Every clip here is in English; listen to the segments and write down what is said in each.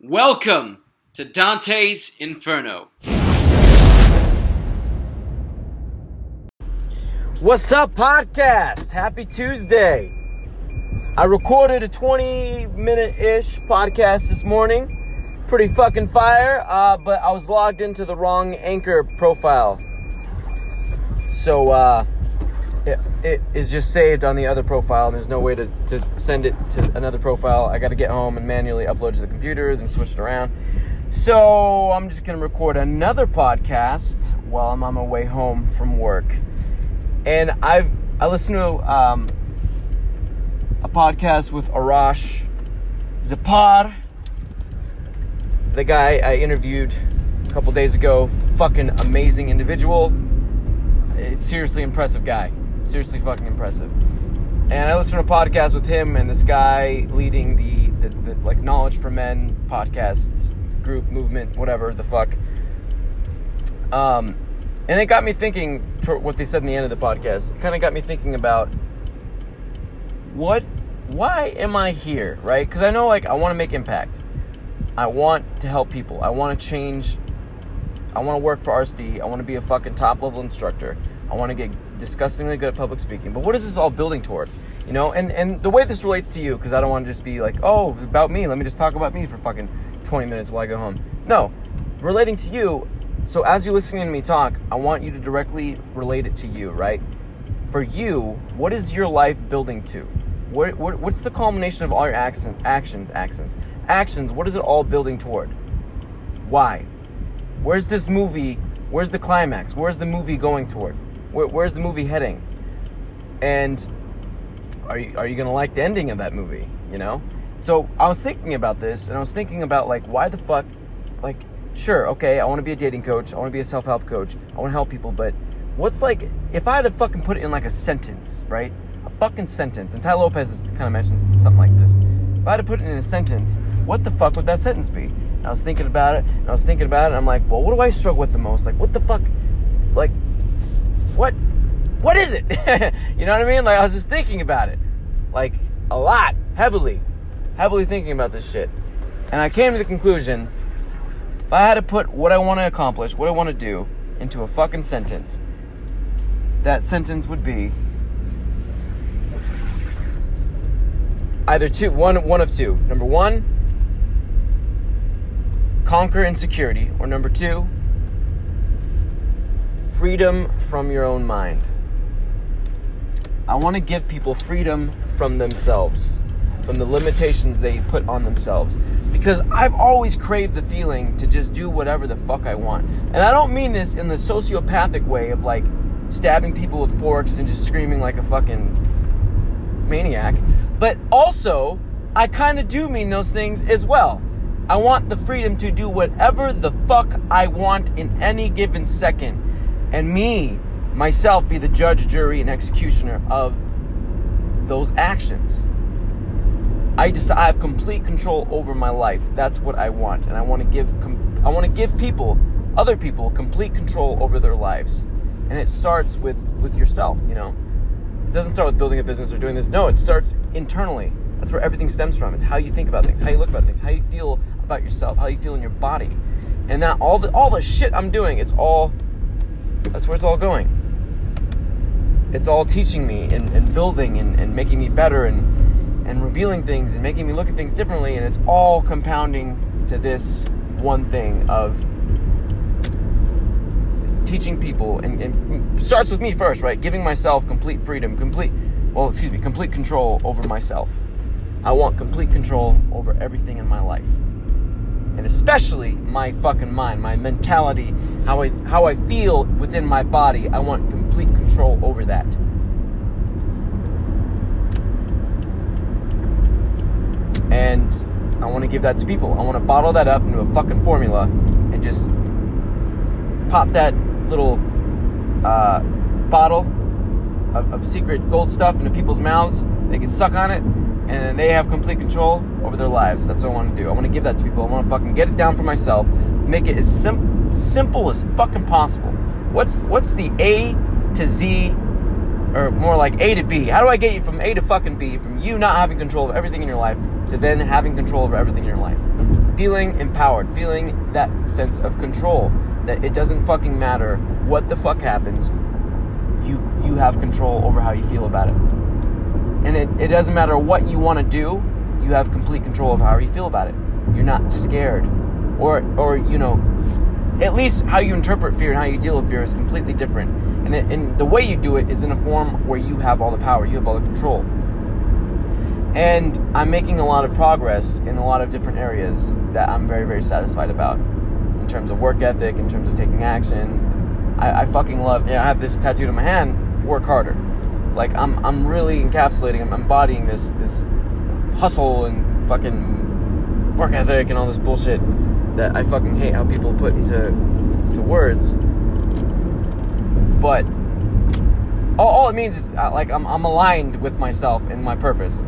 Welcome to Dante's Inferno. What's up, podcast? Happy Tuesday. I recorded a 20 minute ish podcast this morning. Pretty fucking fire, uh, but I was logged into the wrong anchor profile. So, uh, it, it is just saved on the other profile, and there's no way to, to send it to another profile. I got to get home and manually upload to the computer, then switch it around. So I'm just gonna record another podcast while I'm on my way home from work. And I've I listened to um, a podcast with Arash Zapar, the guy I interviewed a couple days ago. Fucking amazing individual. Seriously impressive guy seriously fucking impressive. And I listened to a podcast with him and this guy leading the, the, the like Knowledge for Men podcast group movement, whatever the fuck. Um, and it got me thinking. What they said in the end of the podcast, it kind of got me thinking about what, why am I here, right? Because I know like I want to make impact. I want to help people. I want to change. I want to work for RSD. I want to be a fucking top level instructor. I want to get disgustingly good at public speaking. But what is this all building toward? You know, and, and the way this relates to you, because I don't want to just be like, oh, about me, let me just talk about me for fucking 20 minutes while I go home. No, relating to you. So as you're listening to me talk, I want you to directly relate it to you, right? For you, what is your life building to? What, what, what's the culmination of all your actions, actions, actions, actions? What is it all building toward? Why? Where's this movie? Where's the climax? Where's the movie going toward? Where, where's the movie heading? And are you, are you gonna like the ending of that movie? You know? So I was thinking about this, and I was thinking about like, why the fuck, like, sure, okay, I want to be a dating coach, I want to be a self help coach, I want to help people, but what's like, if I had to fucking put it in like a sentence, right? A fucking sentence, and Tai Lopez kind of mentions something like this. If I had to put it in a sentence, what the fuck would that sentence be? And I was thinking about it, and I was thinking about it, I'm like, well, what do I struggle with the most? Like, what the fuck? Like, what what is it? you know what I mean? Like I was just thinking about it. Like a lot, heavily, heavily thinking about this shit. And I came to the conclusion if I had to put what I want to accomplish, what I want to do into a fucking sentence, that sentence would be either two one one of two. Number 1, conquer insecurity, or number 2, freedom from your own mind. I want to give people freedom from themselves, from the limitations they put on themselves. Because I've always craved the feeling to just do whatever the fuck I want. And I don't mean this in the sociopathic way of like stabbing people with forks and just screaming like a fucking maniac. But also, I kind of do mean those things as well. I want the freedom to do whatever the fuck I want in any given second and me, myself, be the judge, jury, and executioner of those actions. I just I have complete control over my life. That's what I want, and I want to give I want to give people, other people, complete control over their lives. And it starts with with yourself. You know, it doesn't start with building a business or doing this. No, it starts internally. That's where everything stems from. It's how you think about things, how you look about things, how you feel about yourself, how you feel in your body, and that all the all the shit I'm doing. It's all that's where it's all going. It's all teaching me and, and building and, and making me better and, and revealing things and making me look at things differently. And it's all compounding to this one thing of teaching people and, and starts with me first, right? Giving myself complete freedom, complete, well, excuse me, complete control over myself. I want complete control over everything in my life and especially my fucking mind, my mentality, how I how I feel within my body. I want complete control over that. And I want to give that to people. I want to bottle that up into a fucking formula and just pop that little uh, bottle of, of secret gold stuff into people's mouths. They can suck on it and they have complete control over their lives. That's what I want to do. I want to give that to people. I want to fucking get it down for myself, make it as sim- simple as fucking possible. What's what's the A to Z, or more like A to B? How do I get you from A to fucking B, from you not having control of everything in your life to then having control over everything in your life? feeling empowered, feeling that sense of control. That it doesn't fucking matter what the fuck happens, you you have control over how you feel about it. And it, it doesn't matter what you want to do, you have complete control of how you feel about it. You're not scared. Or or you know, at least how you interpret fear and how you deal with fear is completely different. And, it, and the way you do it is in a form where you have all the power, you have all the control. And I'm making a lot of progress in a lot of different areas that I'm very, very satisfied about. In terms of work ethic, in terms of taking action. I, I fucking love, you know, I have this tattooed on my hand, work harder. It's like I'm, I'm really encapsulating, I'm embodying this, this hustle and fucking work ethic and all this bullshit that I fucking hate how people put into to words. But all, all it means is uh, like I'm, I'm aligned with myself and my purpose,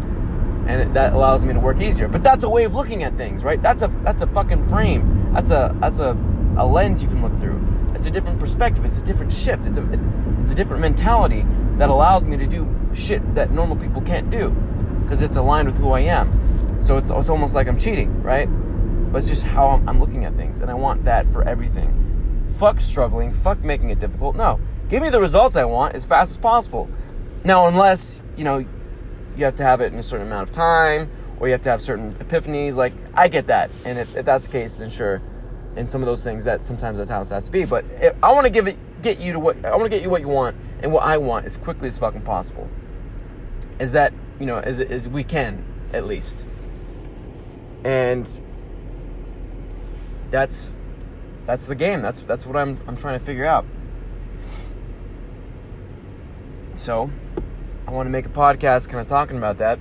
and it, that allows me to work easier. But that's a way of looking at things, right? That's a that's a fucking frame. That's a that's a, a lens you can look through. It's a different perspective. It's a different shift. It's a it's, it's a different mentality that allows me to do shit that normal people can't do because it's aligned with who I am. So it's, it's almost like I'm cheating, right? But it's just how I'm, I'm looking at things, and I want that for everything. Fuck struggling. Fuck making it difficult. No, give me the results I want as fast as possible. Now, unless you know you have to have it in a certain amount of time, or you have to have certain epiphanies. Like I get that, and if, if that's the case, then sure. And some of those things that sometimes that's how it has to be. But I want to give it, get you to what I want to get you what you want and what I want as quickly as fucking possible. Is that you know as as we can at least. And that's that's the game. That's that's what I'm I'm trying to figure out. So, I want to make a podcast kind of talking about that.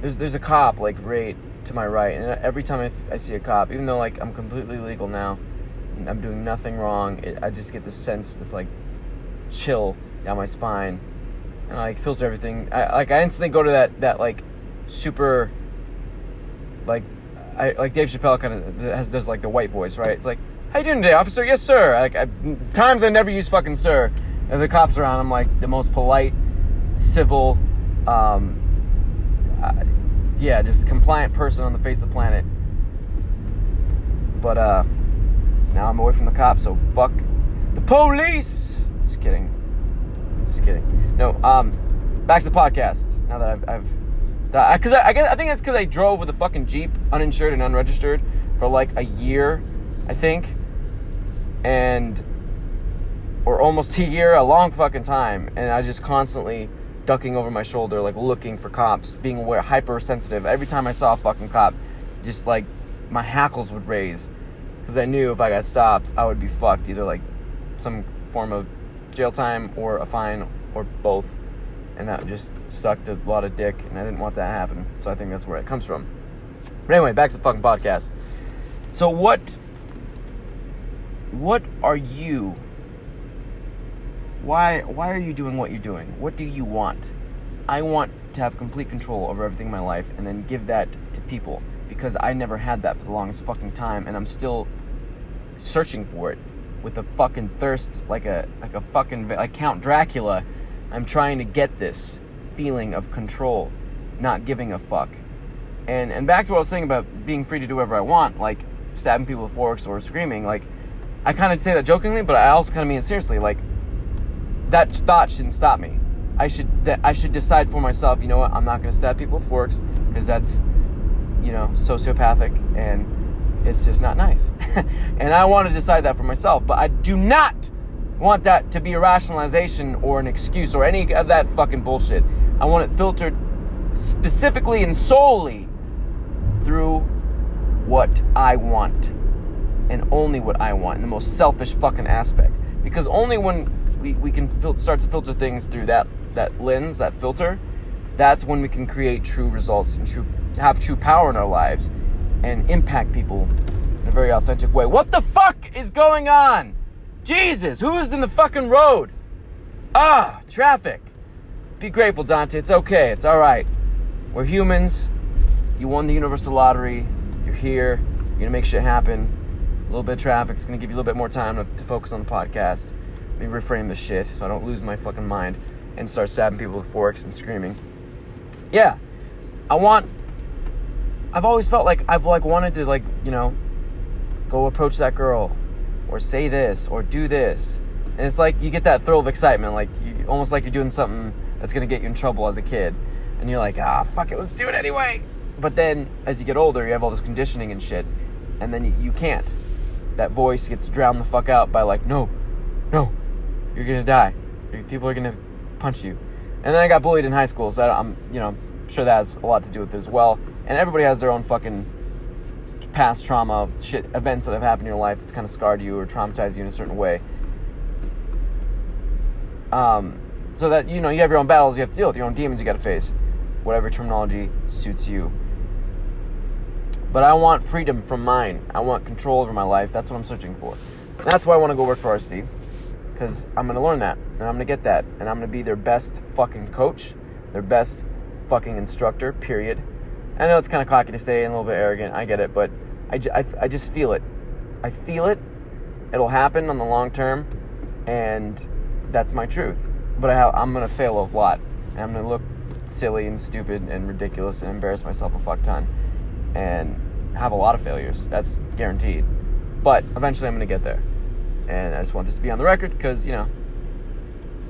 There's there's a cop like right to my right, and every time I, I see a cop, even though like I'm completely legal now, I'm doing nothing wrong, it, I just get the sense, it's like chill down my spine, and I like filter everything. I like I instantly go to that that like super like I like Dave Chappelle kind of has does like the white voice, right? It's like, "How you doing today, officer?" "Yes, sir." Like I, times I never use fucking sir. If the cops around, I'm like the most polite, civil, um, uh, yeah, just compliant person on the face of the planet. But uh, now I'm away from the cops, so fuck the police. Just kidding. Just kidding. No, um, back to the podcast. Now that I've, I've because I, I, guess, I think that's because I drove with a fucking Jeep, uninsured and unregistered, for like a year, I think. And, or almost a year, a long fucking time. And I was just constantly ducking over my shoulder, like looking for cops, being aware, hypersensitive. Every time I saw a fucking cop, just like my hackles would raise. Because I knew if I got stopped, I would be fucked. Either like some form of jail time or a fine or both and that just sucked a lot of dick, and I didn't want that to happen. So I think that's where it comes from. But anyway, back to the fucking podcast. So what? What are you? Why? Why are you doing what you're doing? What do you want? I want to have complete control over everything in my life, and then give that to people because I never had that for the longest fucking time, and I'm still searching for it with a fucking thirst, like a like a fucking like Count Dracula I'm trying to get this feeling of control, not giving a fuck. And and back to what I was saying about being free to do whatever I want, like stabbing people with forks or screaming, like I kind of say that jokingly, but I also kind of mean it seriously. Like that thought shouldn't stop me. I should that I should decide for myself. You know what? I'm not going to stab people with forks because that's you know sociopathic and it's just not nice. and I want to decide that for myself. But I do not want that to be a rationalization or an excuse or any of that fucking bullshit. I want it filtered specifically and solely through what I want and only what I want in the most selfish fucking aspect. Because only when we, we can fil- start to filter things through that, that lens, that filter, that's when we can create true results and true have true power in our lives and impact people in a very authentic way. What the fuck is going on? Jesus, who is in the fucking road? Ah, traffic. Be grateful, Dante. It's okay. It's all right. We're humans. You won the Universal Lottery. You're here. You're gonna make shit happen. A little bit of traffic's gonna give you a little bit more time to, to focus on the podcast. Let me reframe the shit so I don't lose my fucking mind and start stabbing people with forks and screaming. Yeah, I want. I've always felt like I've like wanted to like you know go approach that girl or say this or do this. And it's like you get that thrill of excitement like you almost like you're doing something that's gonna get you in trouble as a kid. And you're like ah fuck it let's do it anyway. But then as you get older you have all this conditioning and shit and then you, you can't. That voice gets drowned the fuck out by like no no you're gonna die. People are gonna punch you. And then i got bullied in high school so i'm you know sure that has a lot to do with it as well and everybody has their own fucking past trauma shit events that have happened in your life that's kind of scarred you or traumatized you in a certain way. Um, so that you know you have your own battles you have to deal with your own demons you got to face. Whatever terminology suits you. But i want freedom from mine. I want control over my life. That's what i'm searching for. And that's why i want to go work for RSD because i'm going to learn that and i'm going to get that and i'm going to be their best fucking coach their best fucking instructor period I know it's kind of cocky to say and a little bit arrogant. I get it, but I, I, I just feel it. I feel it. It'll happen on the long term, and that's my truth. But I have, I'm gonna fail a lot, and I'm gonna look silly and stupid and ridiculous and embarrass myself a fuck ton, and have a lot of failures. That's guaranteed. But eventually, I'm gonna get there, and I just want this to be on the record because you know,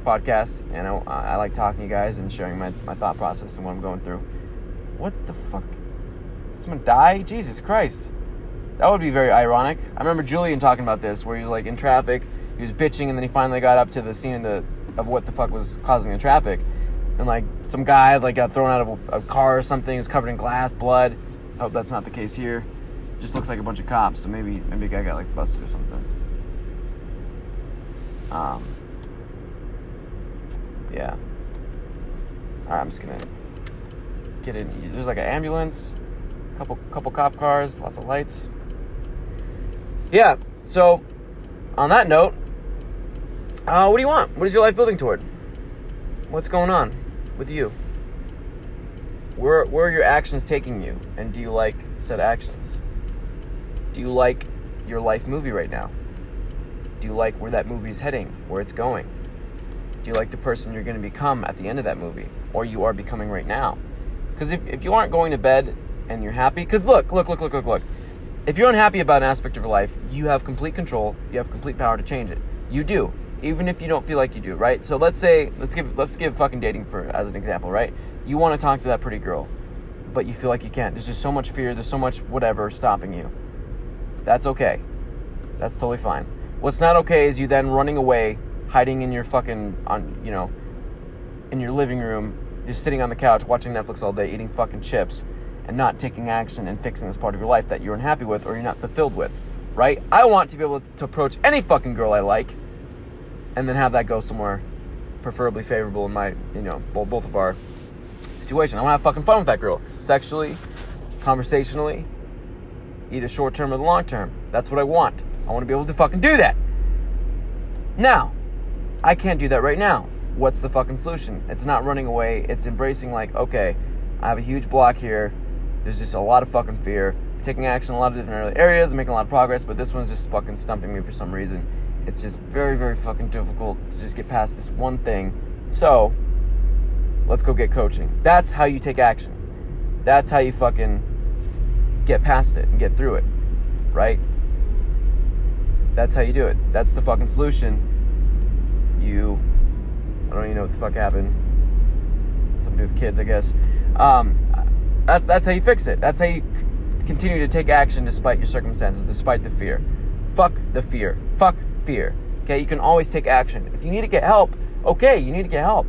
podcast, and I, I like talking to you guys and sharing my, my thought process and what I'm going through. What the fuck? Someone die? Jesus Christ. That would be very ironic. I remember Julian talking about this, where he was like in traffic, he was bitching, and then he finally got up to the scene of, the, of what the fuck was causing the traffic. And like some guy like got thrown out of a, a car or something, he was covered in glass, blood. I hope that's not the case here. Just looks like a bunch of cops, so maybe maybe a guy got like busted or something. Um. Yeah. Alright, I'm just gonna get in. There's like an ambulance, a couple couple cop cars, lots of lights. Yeah. So, on that note, uh, what do you want? What is your life building toward? What's going on with you? Where where are your actions taking you? And do you like said actions? Do you like your life movie right now? Do you like where that movie is heading, where it's going? Do you like the person you're going to become at the end of that movie, or you are becoming right now? Because if, if you aren't going to bed and you're happy, because look, look, look, look, look, look. If you're unhappy about an aspect of your life, you have complete control. You have complete power to change it. You do, even if you don't feel like you do, right? So let's say let's give let's give fucking dating for as an example, right? You want to talk to that pretty girl, but you feel like you can't. There's just so much fear. There's so much whatever stopping you. That's okay. That's totally fine. What's not okay is you then running away, hiding in your fucking on you know, in your living room just sitting on the couch watching Netflix all day, eating fucking chips, and not taking action and fixing this part of your life that you're unhappy with or you're not fulfilled with, right? I want to be able to approach any fucking girl I like and then have that go somewhere preferably favorable in my, you know, both of our situation. I want to have fucking fun with that girl, sexually, conversationally, either short term or the long term. That's what I want. I want to be able to fucking do that. Now, I can't do that right now what's the fucking solution? It's not running away. It's embracing like, okay, I have a huge block here. There's just a lot of fucking fear. taking action in a lot of different areas, making a lot of progress, but this one's just fucking stumping me for some reason. It's just very, very fucking difficult to just get past this one thing. So, let's go get coaching. That's how you take action. That's how you fucking get past it and get through it, right? That's how you do it. That's the fucking solution. You I don't even know what the fuck happened. Something to do with kids, I guess. Um, that's, that's how you fix it. That's how you continue to take action despite your circumstances, despite the fear. Fuck the fear. Fuck fear. Okay, you can always take action. If you need to get help, okay, you need to get help.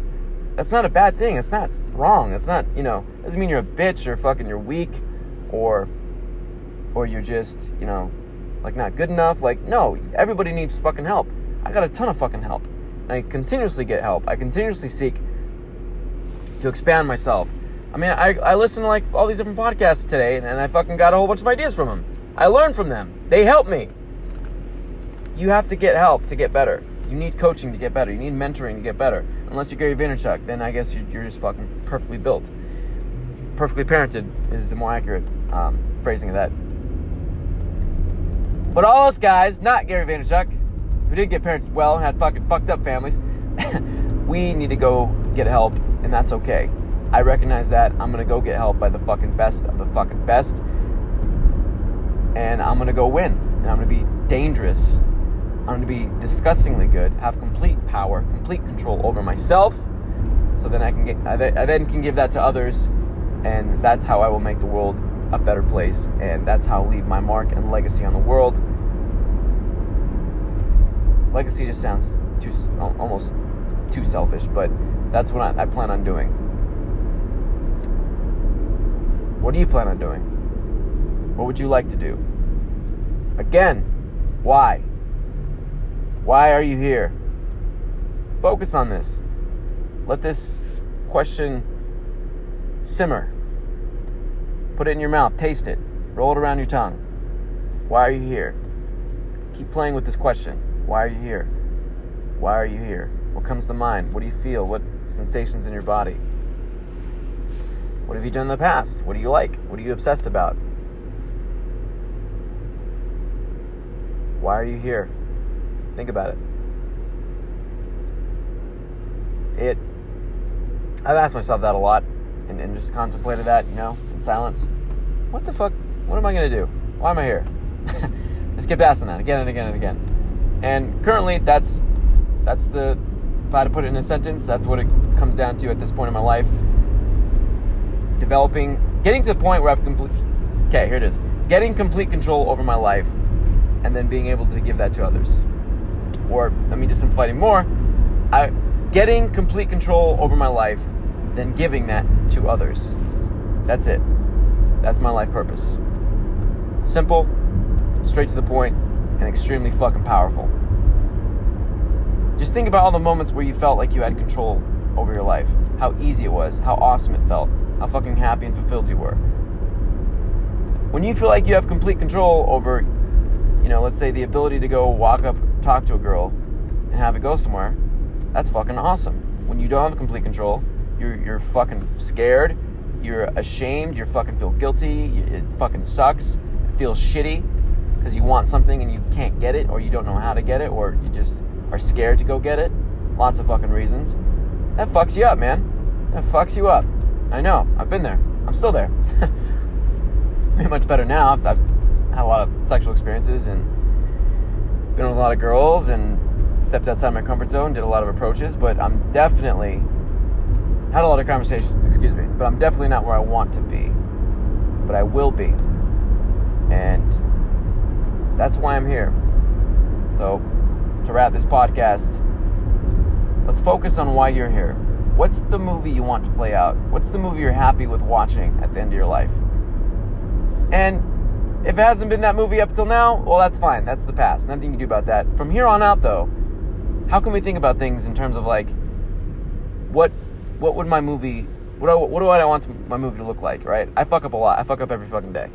That's not a bad thing. It's not wrong. It's not, you know, doesn't mean you're a bitch or fucking you're weak or or you're just, you know, like not good enough. Like, no, everybody needs fucking help. I got a ton of fucking help. I continuously get help. I continuously seek to expand myself. I mean, I, I listen to like all these different podcasts today, and, and I fucking got a whole bunch of ideas from them. I learned from them. They help me. You have to get help to get better. You need coaching to get better. You need mentoring to get better. Unless you're Gary Vaynerchuk, then I guess you're, you're just fucking perfectly built. Perfectly parented is the more accurate um, phrasing of that. But all us guys, not Gary Vaynerchuk, who didn't get parents well and had fucking fucked up families, we need to go get help, and that's okay. I recognize that. I'm gonna go get help by the fucking best of the fucking best. And I'm gonna go win. And I'm gonna be dangerous. I'm gonna be disgustingly good, have complete power, complete control over myself. So then I can get, I then can give that to others, and that's how I will make the world a better place, and that's how I'll leave my mark and legacy on the world. Legacy just sounds too almost too selfish, but that's what I, I plan on doing. What do you plan on doing? What would you like to do? Again, why? Why are you here? Focus on this. Let this question simmer. Put it in your mouth, taste it, roll it around your tongue. Why are you here? Keep playing with this question. Why are you here? Why are you here? What comes to mind? What do you feel? What sensations in your body? What have you done in the past? What do you like? What are you obsessed about? Why are you here? Think about it. It I've asked myself that a lot and, and just contemplated that, you know, in silence. What the fuck? What am I gonna do? Why am I here? just keep asking that again and again and again. And currently that's that's the if I had to put it in a sentence, that's what it comes down to at this point in my life developing, getting to the point where I've complete. Okay, here it is. Getting complete control over my life, and then being able to give that to others. Or let me just simplify it more. I getting complete control over my life, then giving that to others. That's it. That's my life purpose. Simple, straight to the point, and extremely fucking powerful. Just think about all the moments where you felt like you had control over your life. How easy it was, how awesome it felt, how fucking happy and fulfilled you were. When you feel like you have complete control over, you know, let's say the ability to go walk up, talk to a girl, and have it go somewhere, that's fucking awesome. When you don't have complete control, you're you're fucking scared, you're ashamed, you fucking feel guilty, it fucking sucks, it feels shitty because you want something and you can't get it, or you don't know how to get it, or you just are scared to go get it. Lots of fucking reasons. That fucks you up, man. That fucks you up. I know. I've been there. I'm still there. much better now. I've, I've, had a lot of sexual experiences and been with a lot of girls and stepped outside my comfort zone, did a lot of approaches, but I'm definitely had a lot of conversations, excuse me, but I'm definitely not where I want to be. But I will be. And that's why I'm here. So, to wrap this podcast, let's focus on why you're here. What's the movie you want to play out? What's the movie you're happy with watching at the end of your life? And if it hasn't been that movie up till now, well, that's fine. That's the past. Nothing you can do about that. From here on out, though, how can we think about things in terms of like, what, what would my movie, what, what do I want my movie to look like? Right? I fuck up a lot. I fuck up every fucking day.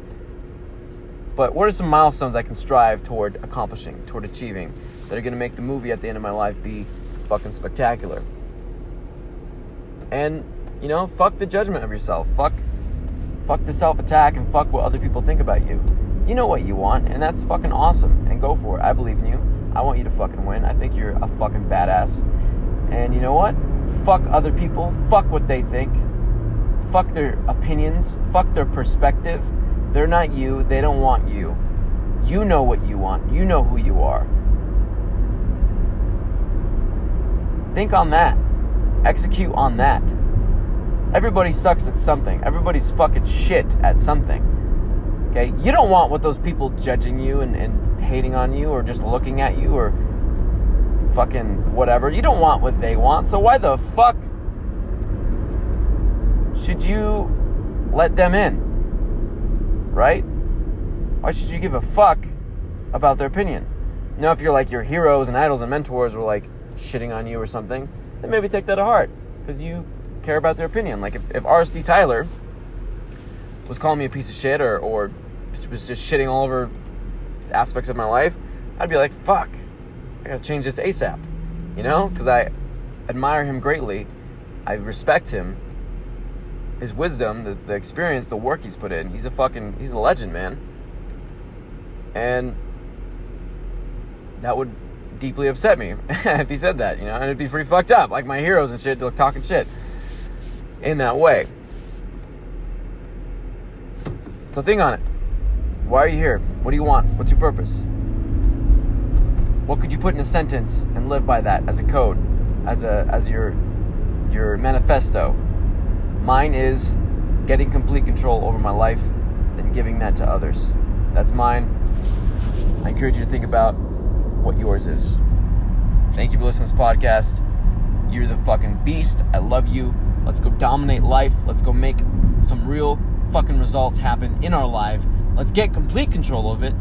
But what are some milestones I can strive toward accomplishing, toward achieving, that are going to make the movie at the end of my life be fucking spectacular? And, you know, fuck the judgment of yourself. Fuck fuck the self-attack and fuck what other people think about you. You know what you want, and that's fucking awesome. And go for it. I believe in you. I want you to fucking win. I think you're a fucking badass. And you know what? Fuck other people. Fuck what they think. Fuck their opinions. Fuck their perspective. They're not you. They don't want you. You know what you want. You know who you are. Think on that execute on that. Everybody sucks at something. Everybody's fucking shit at something. Okay? You don't want what those people judging you and, and hating on you or just looking at you or fucking whatever. You don't want what they want. So why the fuck should you let them in? Right? Why should you give a fuck about their opinion? Now, if you're like your heroes and idols and mentors were like shitting on you or something, then maybe take that to heart because you care about their opinion. Like if, if RSD Tyler was calling me a piece of shit or, or was just shitting all over aspects of my life, I'd be like, fuck, I gotta change this ASAP. You know? Because I admire him greatly. I respect him. His wisdom, the, the experience, the work he's put in. He's a fucking, he's a legend, man. And that would deeply upset me if he said that, you know, and it'd be pretty fucked up. Like my heroes and shit talking shit. in that way. So think on it. Why are you here? What do you want? What's your purpose? What could you put in a sentence and live by that as a code, as a as your your manifesto? Mine is getting complete control over my life and giving that to others. That's mine. I encourage you to think about what yours is. Thank you for listening to this podcast. You're the fucking beast. I love you. Let's go dominate life. Let's go make some real fucking results happen in our life. Let's get complete control of it.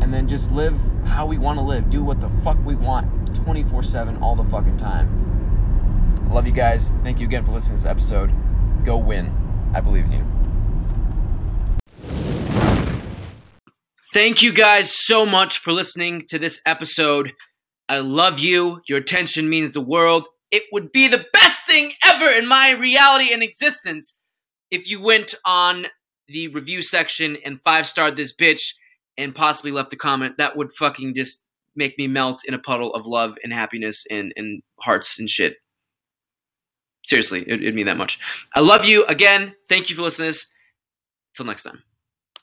And then just live how we want to live. Do what the fuck we want 24 7 all the fucking time. Love you guys. Thank you again for listening to this episode. Go win. I believe in you. Thank you guys so much for listening to this episode. I love you. Your attention means the world. It would be the best thing ever in my reality and existence if you went on the review section and five starred this bitch and possibly left a comment. That would fucking just make me melt in a puddle of love and happiness and, and hearts and shit. Seriously, it, it'd mean that much. I love you again. Thank you for listening. This. Till next time.